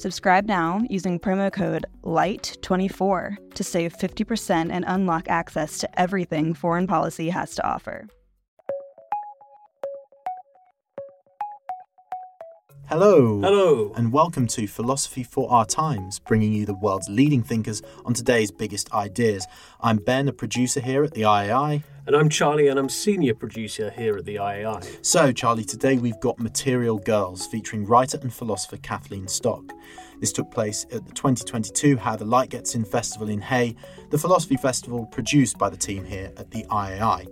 Subscribe now using promo code LIGHT24 to save 50% and unlock access to everything foreign policy has to offer. Hello. Hello. And welcome to Philosophy for Our Times, bringing you the world's leading thinkers on today's biggest ideas. I'm Ben, a producer here at the IAI. And I'm Charlie, and I'm senior producer here at the IAI. So, Charlie, today we've got Material Girls featuring writer and philosopher Kathleen Stock. This took place at the 2022 How the Light Gets In Festival in Hay, the philosophy festival produced by the team here at the IAI.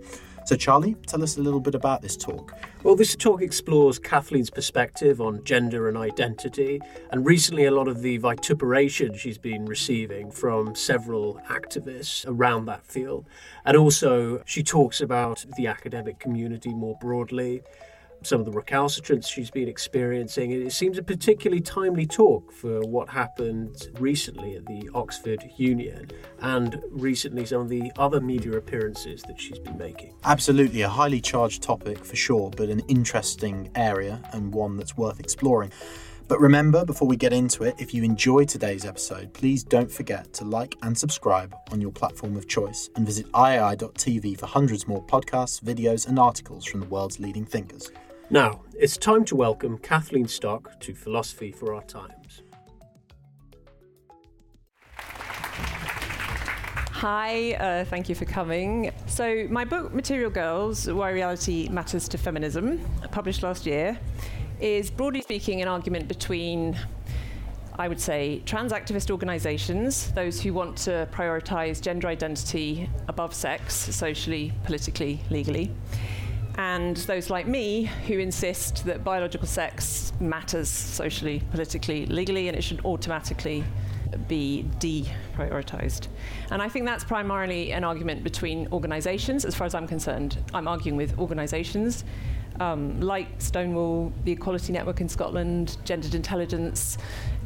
So, Charlie, tell us a little bit about this talk. Well, this talk explores Kathleen's perspective on gender and identity, and recently a lot of the vituperation she's been receiving from several activists around that field. And also, she talks about the academic community more broadly some of the recalcitrance she's been experiencing. It seems a particularly timely talk for what happened recently at the Oxford Union and recently some of the other media appearances that she's been making. Absolutely, a highly charged topic for sure, but an interesting area and one that's worth exploring. But remember, before we get into it, if you enjoyed today's episode, please don't forget to like and subscribe on your platform of choice and visit iai.tv for hundreds more podcasts, videos, and articles from the world's leading thinkers. Now, it's time to welcome Kathleen Stock to Philosophy for Our Times. Hi, uh, thank you for coming. So, my book, Material Girls Why Reality Matters to Feminism, published last year, is broadly speaking an argument between, I would say, trans activist organizations, those who want to prioritize gender identity above sex, socially, politically, legally and those like me who insist that biological sex matters socially, politically, legally, and it should automatically be deprioritized. And I think that's primarily an argument between organizations, as far as I'm concerned. I'm arguing with organizations um, like Stonewall, the Equality Network in Scotland, Gendered Intelligence,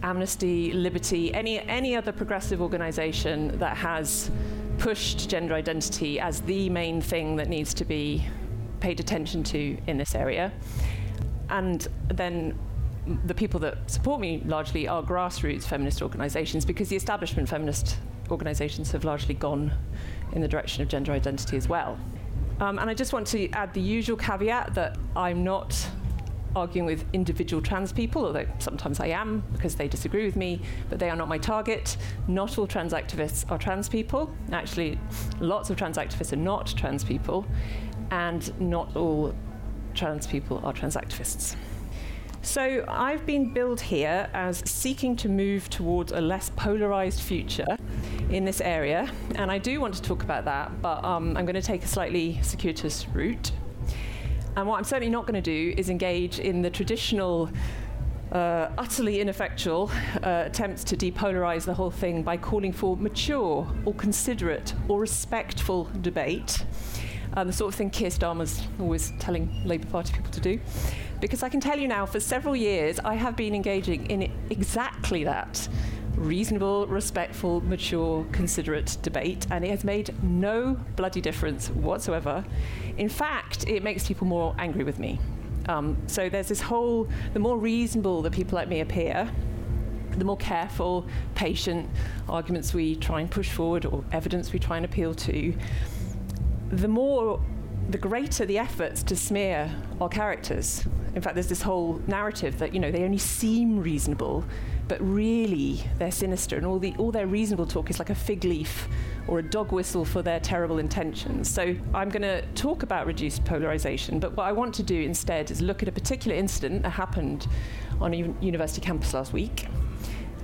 Amnesty, Liberty, any, any other progressive organization that has pushed gender identity as the main thing that needs to be paid attention to in this area. And then the people that support me largely are grassroots feminist organizations because the establishment feminist organizations have largely gone in the direction of gender identity as well. Um, and I just want to add the usual caveat that I'm not arguing with individual trans people, although sometimes I am because they disagree with me, but they are not my target. Not all trans activists are trans people. Actually, lots of trans activists are not trans people and not all trans people are trans activists. So I've been billed here as seeking to move towards a less polarized future in this area, and I do want to talk about that, but um, I'm going to take a slightly circuitous route. And what I'm certainly not going to do is engage in the traditional uh, utterly ineffectual uh, attempts to depolarize the whole thing by calling for mature or considerate or respectful debate um, the sort of thing Keir Starmer's always telling Labour Party people to do. Because I can tell you now, for several years, I have been engaging in exactly that reasonable, respectful, mature, considerate debate, and it has made no bloody difference whatsoever. In fact, it makes people more angry with me. Um, so there's this whole the more reasonable that people like me appear, the more careful, patient arguments we try and push forward or evidence we try and appeal to, the more the greater the efforts to smear our characters. In fact, there's this whole narrative that, you know, they only seem reasonable, but really they're sinister, and all, the, all their reasonable talk is like a fig leaf or a dog whistle for their terrible intentions. So I'm going to talk about reduced polarization, but what I want to do instead is look at a particular incident that happened on a university campus last week.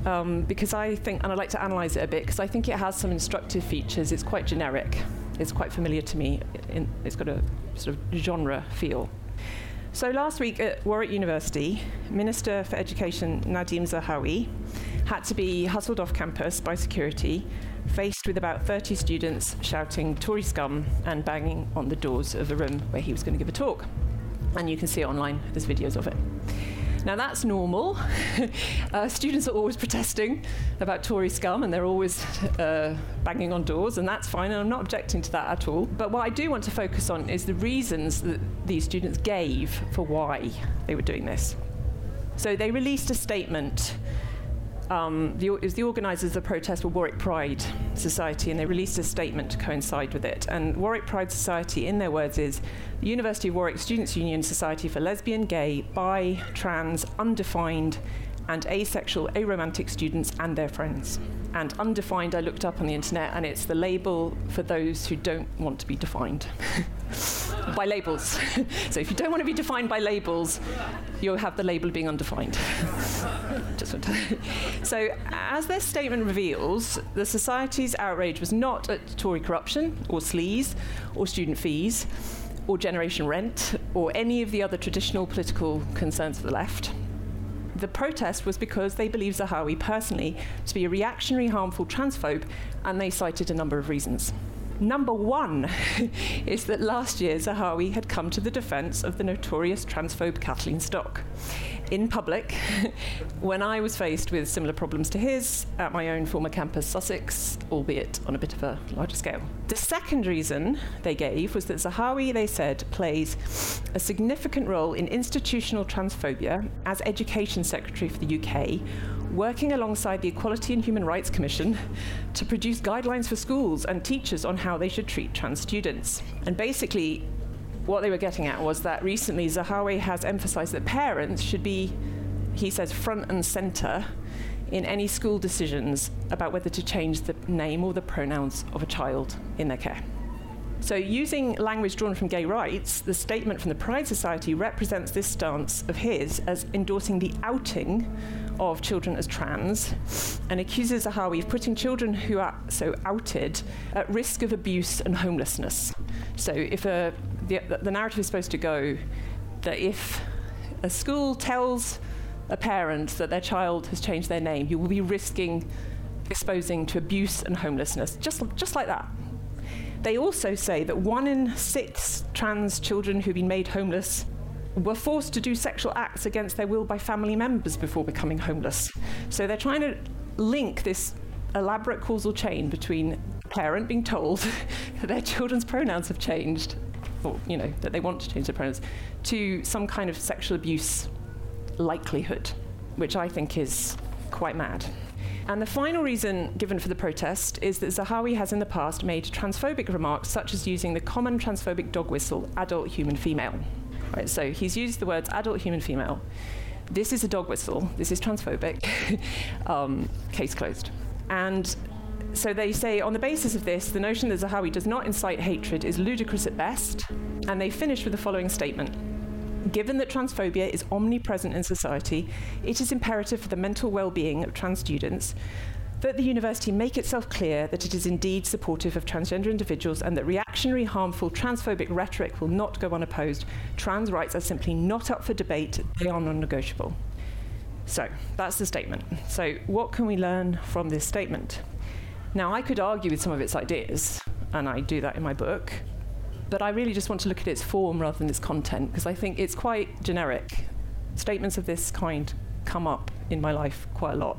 Um, because I think, and I'd like to analyse it a bit, because I think it has some instructive features. It's quite generic. It's quite familiar to me. It's got a sort of genre feel. So last week at Warwick University, Minister for Education Nadhim Zahawi had to be hustled off campus by security, faced with about 30 students shouting Tory scum and banging on the doors of the room where he was going to give a talk. And you can see online, there's videos of it. Now that's normal. uh, students are always protesting about Tory scum and they're always uh, banging on doors, and that's fine, and I'm not objecting to that at all. But what I do want to focus on is the reasons that these students gave for why they were doing this. So they released a statement um, the, it was the organisers of the protest were Warwick Pride Society, and they released a statement to coincide with it. And Warwick Pride Society, in their words, is the University of Warwick Students' Union Society for lesbian, gay, bi, trans, undefined, and asexual, aromantic students and their friends. And undefined, I looked up on the internet, and it's the label for those who don't want to be defined by labels. so if you don't want to be defined by labels, you'll have the label being undefined. So, as their statement reveals, the Society's outrage was not at Tory corruption or sleaze or student fees or generation rent or any of the other traditional political concerns of the left the protest was because they believe Zahawi personally to be a reactionary, harmful transphobe, and they cited a number of reasons. Number one is that last year Zahawi had come to the defense of the notorious transphobe Kathleen Stock in public when I was faced with similar problems to his at my own former campus, Sussex, albeit on a bit of a larger scale. The second reason they gave was that Zahawi, they said, plays a significant role in institutional transphobia as Education Secretary for the UK, working alongside the Equality and Human Rights Commission to produce guidelines for schools and teachers on how they should treat trans students. And basically, what they were getting at was that recently Zahawi has emphasized that parents should be, he says, front and center in any school decisions about whether to change the name or the pronouns of a child in their care. So, using language drawn from gay rights, the statement from the Pride Society represents this stance of his as endorsing the outing of children as trans and accuses Zahawi of putting children who are so outed at risk of abuse and homelessness. So, if a the, the narrative is supposed to go that if a school tells a parent that their child has changed their name, you will be risking exposing to abuse and homelessness, just, just like that. They also say that one in six trans children who've been made homeless were forced to do sexual acts against their will by family members before becoming homeless. So they're trying to link this elaborate causal chain between a parent being told that their children's pronouns have changed or you know that they want to change their pronouns, to some kind of sexual abuse likelihood, which I think is quite mad. And the final reason given for the protest is that Zahawi has in the past made transphobic remarks, such as using the common transphobic dog whistle, adult human female. Right, so he's used the words adult human female. This is a dog whistle. This is transphobic. um, case closed. And so they say, on the basis of this, the notion that Zahawi does not incite hatred is ludicrous at best, and they finish with the following statement. Given that transphobia is omnipresent in society, it is imperative for the mental well being of trans students that the university make itself clear that it is indeed supportive of transgender individuals and that reactionary, harmful, transphobic rhetoric will not go unopposed. Trans rights are simply not up for debate, they are non negotiable. So, that's the statement. So, what can we learn from this statement? Now, I could argue with some of its ideas, and I do that in my book, but I really just want to look at its form rather than its content, because I think it's quite generic. Statements of this kind come up in my life quite a lot.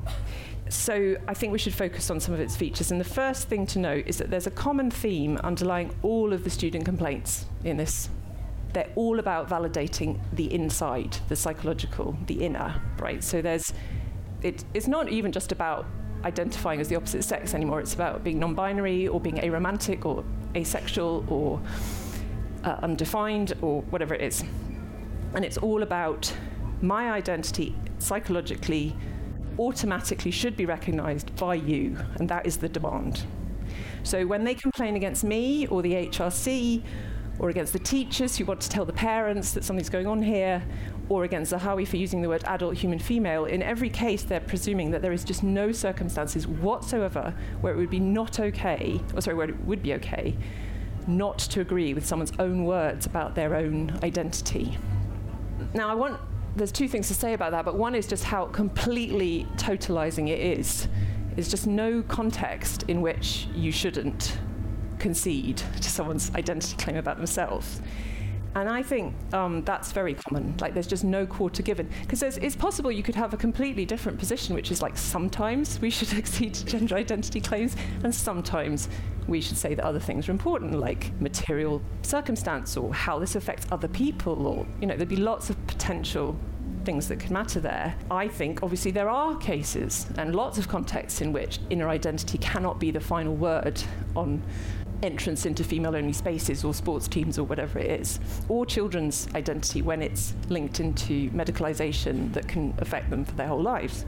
So I think we should focus on some of its features. And the first thing to note is that there's a common theme underlying all of the student complaints in this. They're all about validating the inside, the psychological, the inner, right? So there's, it, it's not even just about identifying as the opposite sex anymore. It's about being non binary or being aromantic or asexual or uh, undefined or whatever it is. And it's all about my identity psychologically, automatically should be recognized by you, and that is the demand. So when they complain against me or the HRC or against the teachers who want to tell the parents that something's going on here, or against Zahawi for using the word adult human female, in every case they're presuming that there is just no circumstances whatsoever where it would be not okay, or sorry, where it would be okay, not to agree with someone's own words about their own identity. Now, I want, there's two things to say about that, but one is just how completely totalizing it is. There's just no context in which you shouldn't concede to someone's identity claim about themselves. And I think um, that's very common. Like, there's just no quarter given. Because it's possible you could have a completely different position, which is like sometimes we should accede gender identity claims, and sometimes we should say that other things are important, like material circumstance or how this affects other people, or, you know, there'd be lots of potential things that could matter there. I think obviously there are cases and lots of contexts in which inner identity cannot be the final word on entrance into female only spaces or sports teams or whatever it is, or children's identity when it's linked into medicalization that can affect them for their whole lives.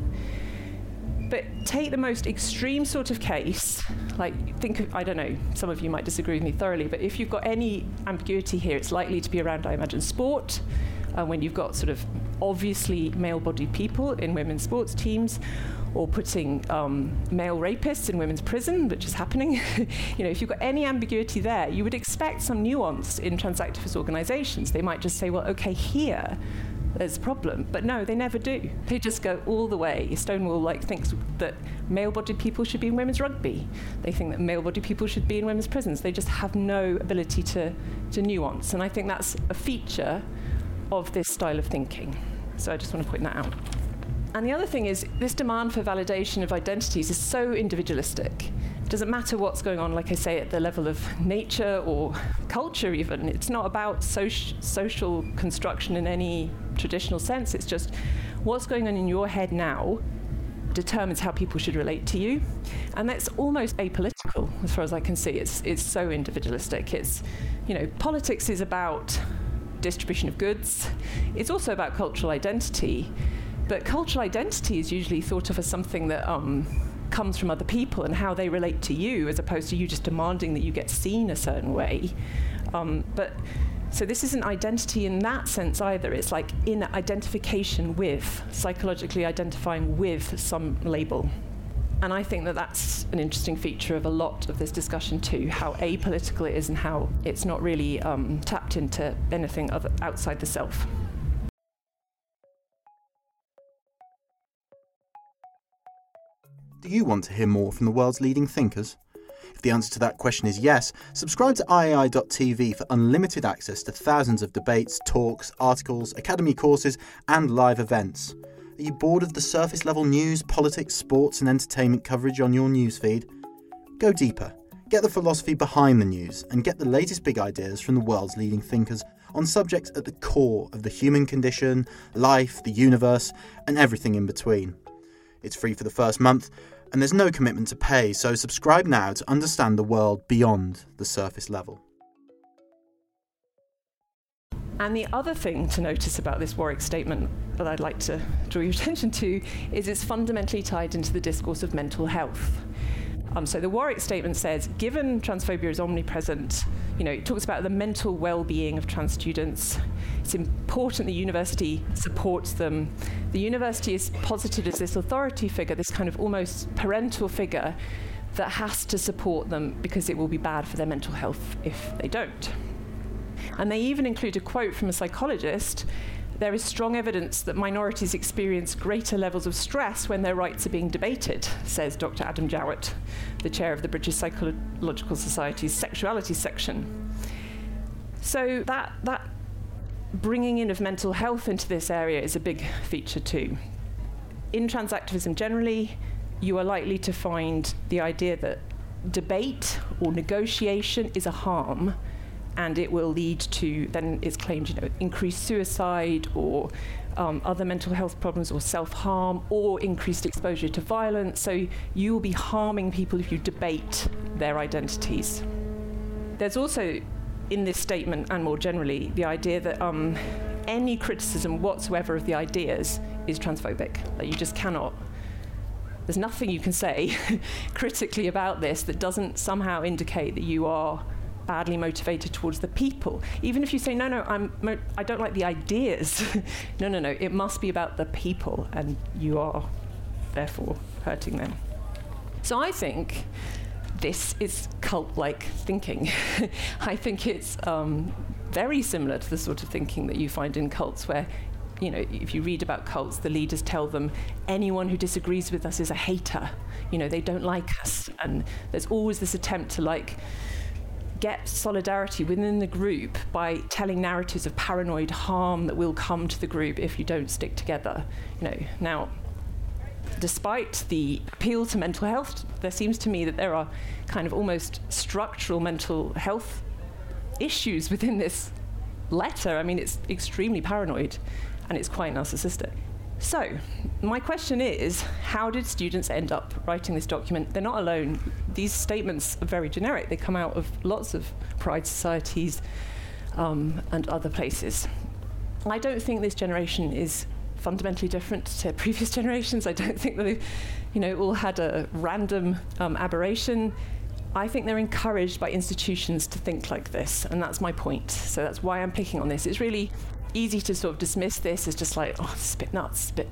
But take the most extreme sort of case, like think of, I don't know, some of you might disagree with me thoroughly, but if you've got any ambiguity here, it's likely to be around, I imagine, sport, uh, when you've got sort of obviously male bodied people in women's sports teams, or putting um, male rapists in women's prison, which is happening. you know, if you've got any ambiguity there, you would expect some nuance in transactivist organizations. They might just say, well, okay, here there's a problem. But no, they never do. They just go all the way. Stonewall like thinks that male-bodied people should be in women's rugby. They think that male-bodied people should be in women's prisons. They just have no ability to, to nuance. And I think that's a feature of this style of thinking. So I just want to point that out. And the other thing is, this demand for validation of identities is so individualistic. It doesn't matter what's going on, like I say, at the level of nature or culture, even. It's not about soci- social construction in any traditional sense. It's just what's going on in your head now determines how people should relate to you. And that's almost apolitical, as far as I can see. It's, it's so individualistic. It's, you know, politics is about distribution of goods, it's also about cultural identity. But cultural identity is usually thought of as something that um, comes from other people and how they relate to you, as opposed to you just demanding that you get seen a certain way. Um, but so this isn't identity in that sense either. It's like in identification with, psychologically identifying with some label. And I think that that's an interesting feature of a lot of this discussion too, how apolitical it is and how it's not really um, tapped into anything other, outside the self. Do you want to hear more from the world's leading thinkers? If the answer to that question is yes, subscribe to IAI.tv for unlimited access to thousands of debates, talks, articles, academy courses, and live events. Are you bored of the surface level news, politics, sports, and entertainment coverage on your newsfeed? Go deeper. Get the philosophy behind the news and get the latest big ideas from the world's leading thinkers on subjects at the core of the human condition, life, the universe, and everything in between. It's free for the first month, and there's no commitment to pay, so subscribe now to understand the world beyond the surface level. And the other thing to notice about this Warwick statement that I'd like to draw your attention to is it's fundamentally tied into the discourse of mental health. Um, so the Warwick statement says, given transphobia is omnipresent, you know, it talks about the mental well-being of trans students. It's important the university supports them. The university is posited as this authority figure, this kind of almost parental figure that has to support them because it will be bad for their mental health if they don't. And they even include a quote from a psychologist there is strong evidence that minorities experience greater levels of stress when their rights are being debated, says Dr. Adam Jowett, the chair of the British Psychological Society's sexuality section. So that, that bringing in of mental health into this area is a big feature too. In transactivism generally, you are likely to find the idea that debate or negotiation is a harm and it will lead to, then it's claimed, you know, increased suicide or um, other mental health problems or self harm or increased exposure to violence. So you will be harming people if you debate their identities. There's also in this statement and more generally the idea that um, any criticism whatsoever of the ideas is transphobic. Like you just cannot. There's nothing you can say critically about this that doesn't somehow indicate that you are badly motivated towards the people. Even if you say, no, no, I'm mo- I don't like the ideas. no, no, no, it must be about the people, and you are therefore hurting them. So I think this is cult like thinking. I think it's um, very similar to the sort of thinking that you find in cults where you know, if you read about cults, the leaders tell them anyone who disagrees with us is a hater. You know, they don't like us. And there's always this attempt to like get solidarity within the group by telling narratives of paranoid harm that will come to the group if you don't stick together. You know, now despite the appeal to mental health, there seems to me that there are kind of almost structural mental health issues within this letter. I mean, it's extremely paranoid and it's quite narcissistic. So, my question is how did students end up writing this document? They're not alone. These statements are very generic, they come out of lots of pride societies um, and other places. I don't think this generation is fundamentally different to previous generations. I don't think that they've, you know, all had a random um, aberration. I think they're encouraged by institutions to think like this, and that's my point. So that's why I'm picking on this. It's really easy to sort of dismiss this as just like, oh, it's a bit nuts, a bit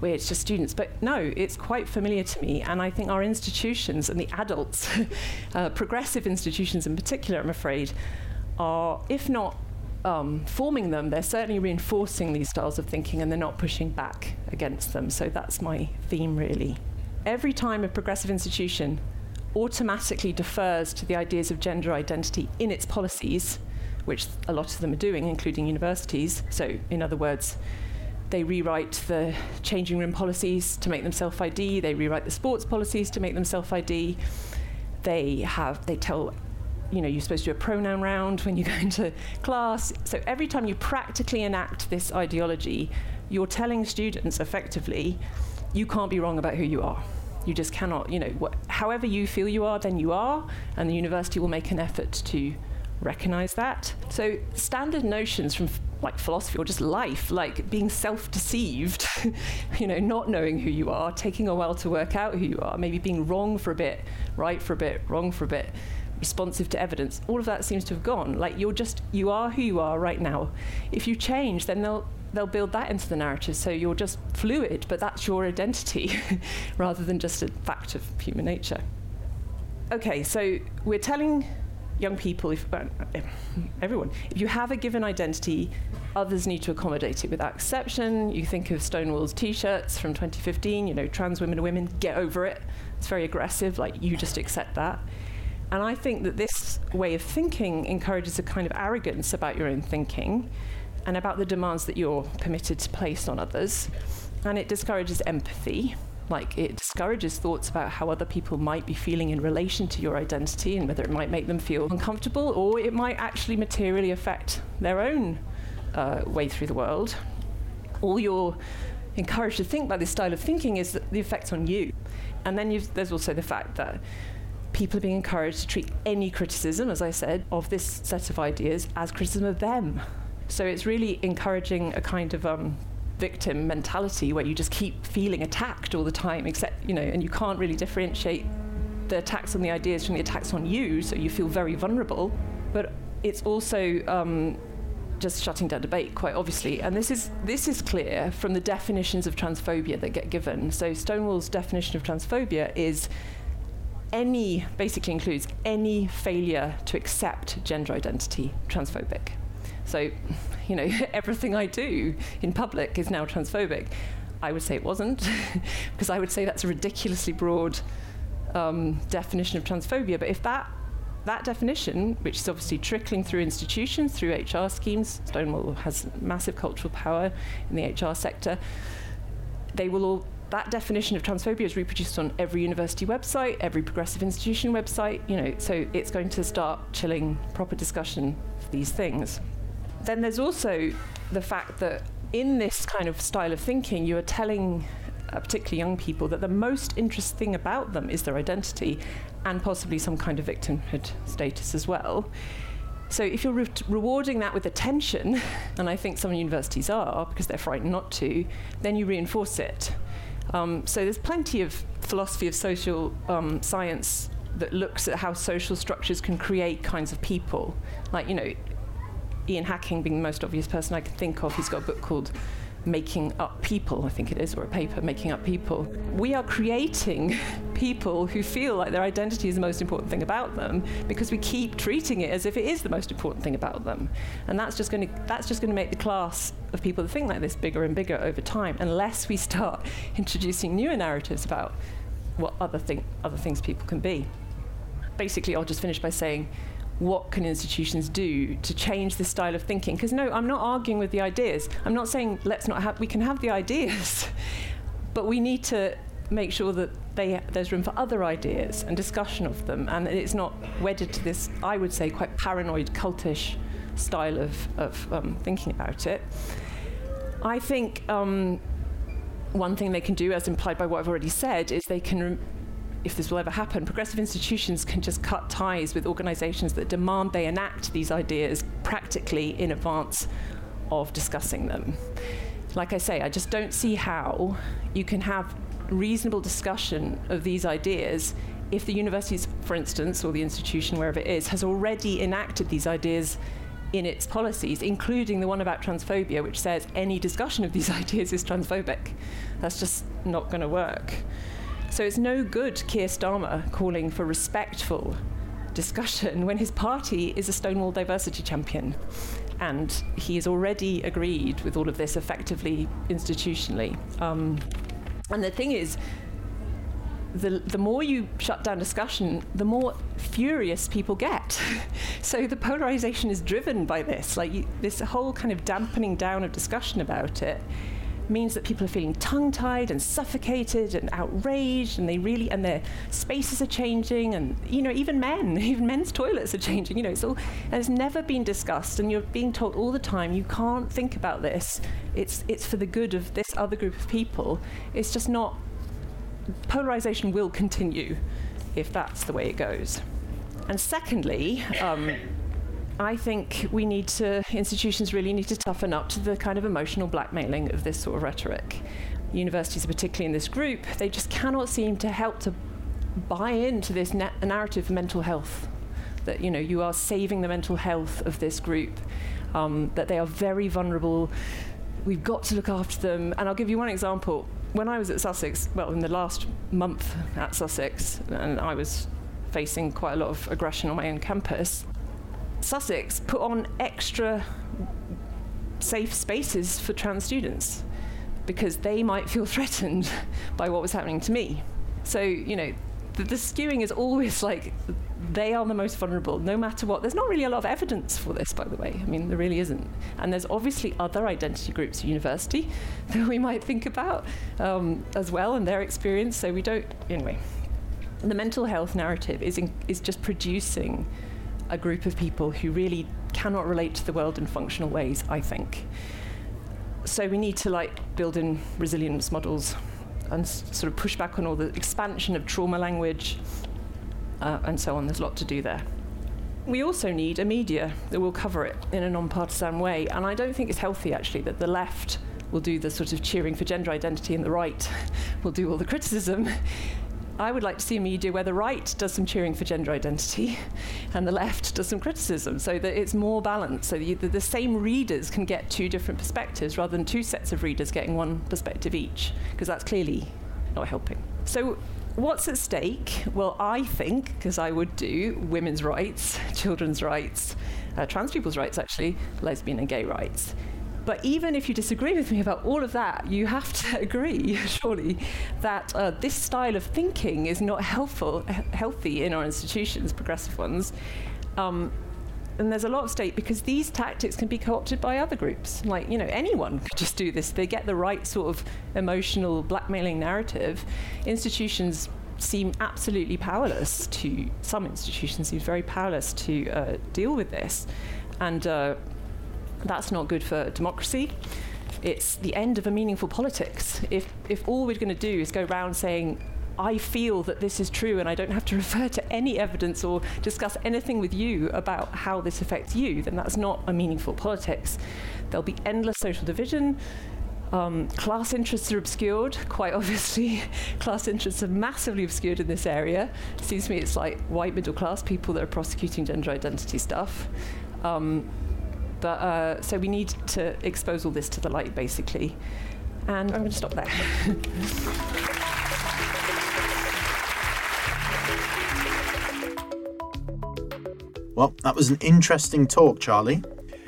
weird, it's just students. But no, it's quite familiar to me, and I think our institutions and the adults, uh, progressive institutions in particular, I'm afraid, are, if not um, forming them, they're certainly reinforcing these styles of thinking and they're not pushing back against them. So that's my theme, really. Every time a progressive institution automatically defers to the ideas of gender identity in its policies, which a lot of them are doing, including universities. So, in other words, they rewrite the changing room policies to make them self ID, they rewrite the sports policies to make them self ID. They have, they tell you know, you're supposed to do a pronoun round when you go into class. So every time you practically enact this ideology, you're telling students effectively, you can't be wrong about who you are. You just cannot, you know, wh- however you feel you are, then you are, and the university will make an effort to recognize that. So standard notions from like philosophy or just life, like being self-deceived, you know, not knowing who you are, taking a while to work out who you are, maybe being wrong for a bit, right for a bit, wrong for a bit responsive to evidence. All of that seems to have gone. Like you're just you are who you are right now. If you change, then they'll they'll build that into the narrative. So you're just fluid, but that's your identity rather than just a fact of human nature. Okay, so we're telling young people, if, uh, everyone, if you have a given identity, others need to accommodate it without exception. You think of Stonewall's t shirts from 2015, you know, trans women and women, get over it. It's very aggressive, like you just accept that. And I think that this way of thinking encourages a kind of arrogance about your own thinking and about the demands that you're permitted to place on others. And it discourages empathy, like it discourages thoughts about how other people might be feeling in relation to your identity and whether it might make them feel uncomfortable or it might actually materially affect their own uh, way through the world. All you're encouraged to think about this style of thinking is the effects on you. And then there's also the fact that people are being encouraged to treat any criticism, as I said, of this set of ideas as criticism of them. So it's really encouraging a kind of um, victim mentality where you just keep feeling attacked all the time, except, you know, and you can't really differentiate the attacks on the ideas from the attacks on you, so you feel very vulnerable. But it's also um, just shutting down debate, quite obviously. And this is this is clear from the definitions of transphobia that get given. So Stonewall's definition of transphobia is any basically includes any failure to accept gender identity transphobic. So, you know, everything I do in public is now transphobic. I would say it wasn't, because I would say that's a ridiculously broad um, definition of transphobia. But if that that definition, which is obviously trickling through institutions, through HR schemes, Stonewall has massive cultural power in the HR sector, they will all that definition of transphobia is reproduced on every university website, every progressive institution website, you know, so it's going to start chilling proper discussion of these things. Then there's also the fact that in this kind of style of thinking, you are telling uh, particularly young people that the most interesting thing about them is their identity and possibly some kind of victimhood status as well. So if you're re- rewarding that with attention, and I think some universities are because they're frightened not to, then you reinforce it. Um, so there's plenty of philosophy of social um, science that looks at how social structures can create kinds of people. Like, you know, Ian Hacking being the most obvious person I can think of, he's got a book called Making Up People, I think it is, or a paper, Making Up People. We are creating people who feel like their identity is the most important thing about them because we keep treating it as if it is the most important thing about them. And that's just going to that's just going to make the class of people that think like this bigger and bigger over time unless we start introducing newer narratives about what other thing other things people can be. Basically, I'll just finish by saying what can institutions do to change this style of thinking? Because no, I'm not arguing with the ideas. I'm not saying let's not have, we can have the ideas, but we need to make sure that they, there's room for other ideas and discussion of them, and it's not wedded to this, I would say, quite paranoid, cultish style of, of um, thinking about it. I think um, one thing they can do, as implied by what I've already said, is they can if this will ever happen, progressive institutions can just cut ties with organizations that demand they enact these ideas practically in advance of discussing them. Like I say, I just don't see how you can have reasonable discussion of these ideas if the universities, for instance, or the institution, wherever it is, has already enacted these ideas in its policies, including the one about transphobia, which says any discussion of these ideas is transphobic. That's just not going to work. So it's no good Keir Starmer calling for respectful discussion when his party is a Stonewall diversity champion. And he has already agreed with all of this effectively institutionally. Um, and the thing is, the, the more you shut down discussion, the more furious people get. so the polarization is driven by this, like you, this whole kind of dampening down of discussion about it means that people are feeling tongue-tied and suffocated and outraged and they really and their spaces are changing and you know even men even men's toilets are changing you know it's all and it's never been discussed and you're being told all the time you can't think about this. It's it's for the good of this other group of people. It's just not polarization will continue if that's the way it goes. And secondly um, I think we need to, institutions really need to toughen up to the kind of emotional blackmailing of this sort of rhetoric. Universities, particularly in this group, they just cannot seem to help to buy into this na- narrative of mental health. That you know you are saving the mental health of this group, um, that they are very vulnerable. We've got to look after them. And I'll give you one example. When I was at Sussex, well, in the last month at Sussex, and I was facing quite a lot of aggression on my own campus, Sussex put on extra safe spaces for trans students because they might feel threatened by what was happening to me. So, you know, the, the, skewing is always like they are the most vulnerable, no matter what. There's not really a lot of evidence for this, by the way. I mean, there really isn't. And there's obviously other identity groups at university that we might think about um, as well and their experience. So we don't, anyway. The mental health narrative is, in, is just producing a group of people who really cannot relate to the world in functional ways, I think. So we need to like build in resilience models and s- sort of push back on all the expansion of trauma language uh, and so on. There's a lot to do there. We also need a media that will cover it in a non-partisan way, and I don't think it's healthy actually that the left will do the sort of cheering for gender identity and the right will do all the criticism. I would like to see a media where the right does some cheering for gender identity and the left does some criticism so that it's more balanced, so the, the same readers can get two different perspectives rather than two sets of readers getting one perspective each, because that's clearly not helping. So, what's at stake? Well, I think, because I would do, women's rights, children's rights, uh, trans people's rights, actually, lesbian and gay rights. But even if you disagree with me about all of that, you have to agree, surely, that uh, this style of thinking is not helpful, healthy in our institutions, progressive ones. Um, and there's a lot of stake because these tactics can be co-opted by other groups. Like, you know, anyone could just do this. They get the right sort of emotional blackmailing narrative. Institutions seem absolutely powerless to, some institutions seem very powerless to uh, deal with this. And uh, that's not good for democracy. It's the end of a meaningful politics. If, if all we're going to do is go around saying I feel that this is true and I don't have to refer to any evidence or discuss anything with you about how this affects you, then that's not a meaningful politics. There'll be endless social division. Um, class interests are obscured, quite obviously. class interests are massively obscured in this area. It seems to me it's like white middle class people that are prosecuting gender identity stuff. Um, but uh, so we need to expose all this to the light, basically. And I'm going to stop there. Well, that was an interesting talk, Charlie.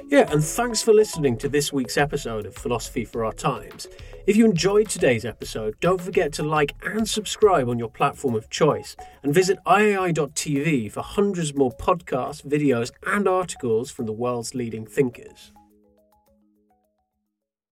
Yeah, and thanks for listening to this week's episode of Philosophy for Our Times. If you enjoyed today's episode, don't forget to like and subscribe on your platform of choice and visit iai.tv for hundreds more podcasts, videos, and articles from the world's leading thinkers.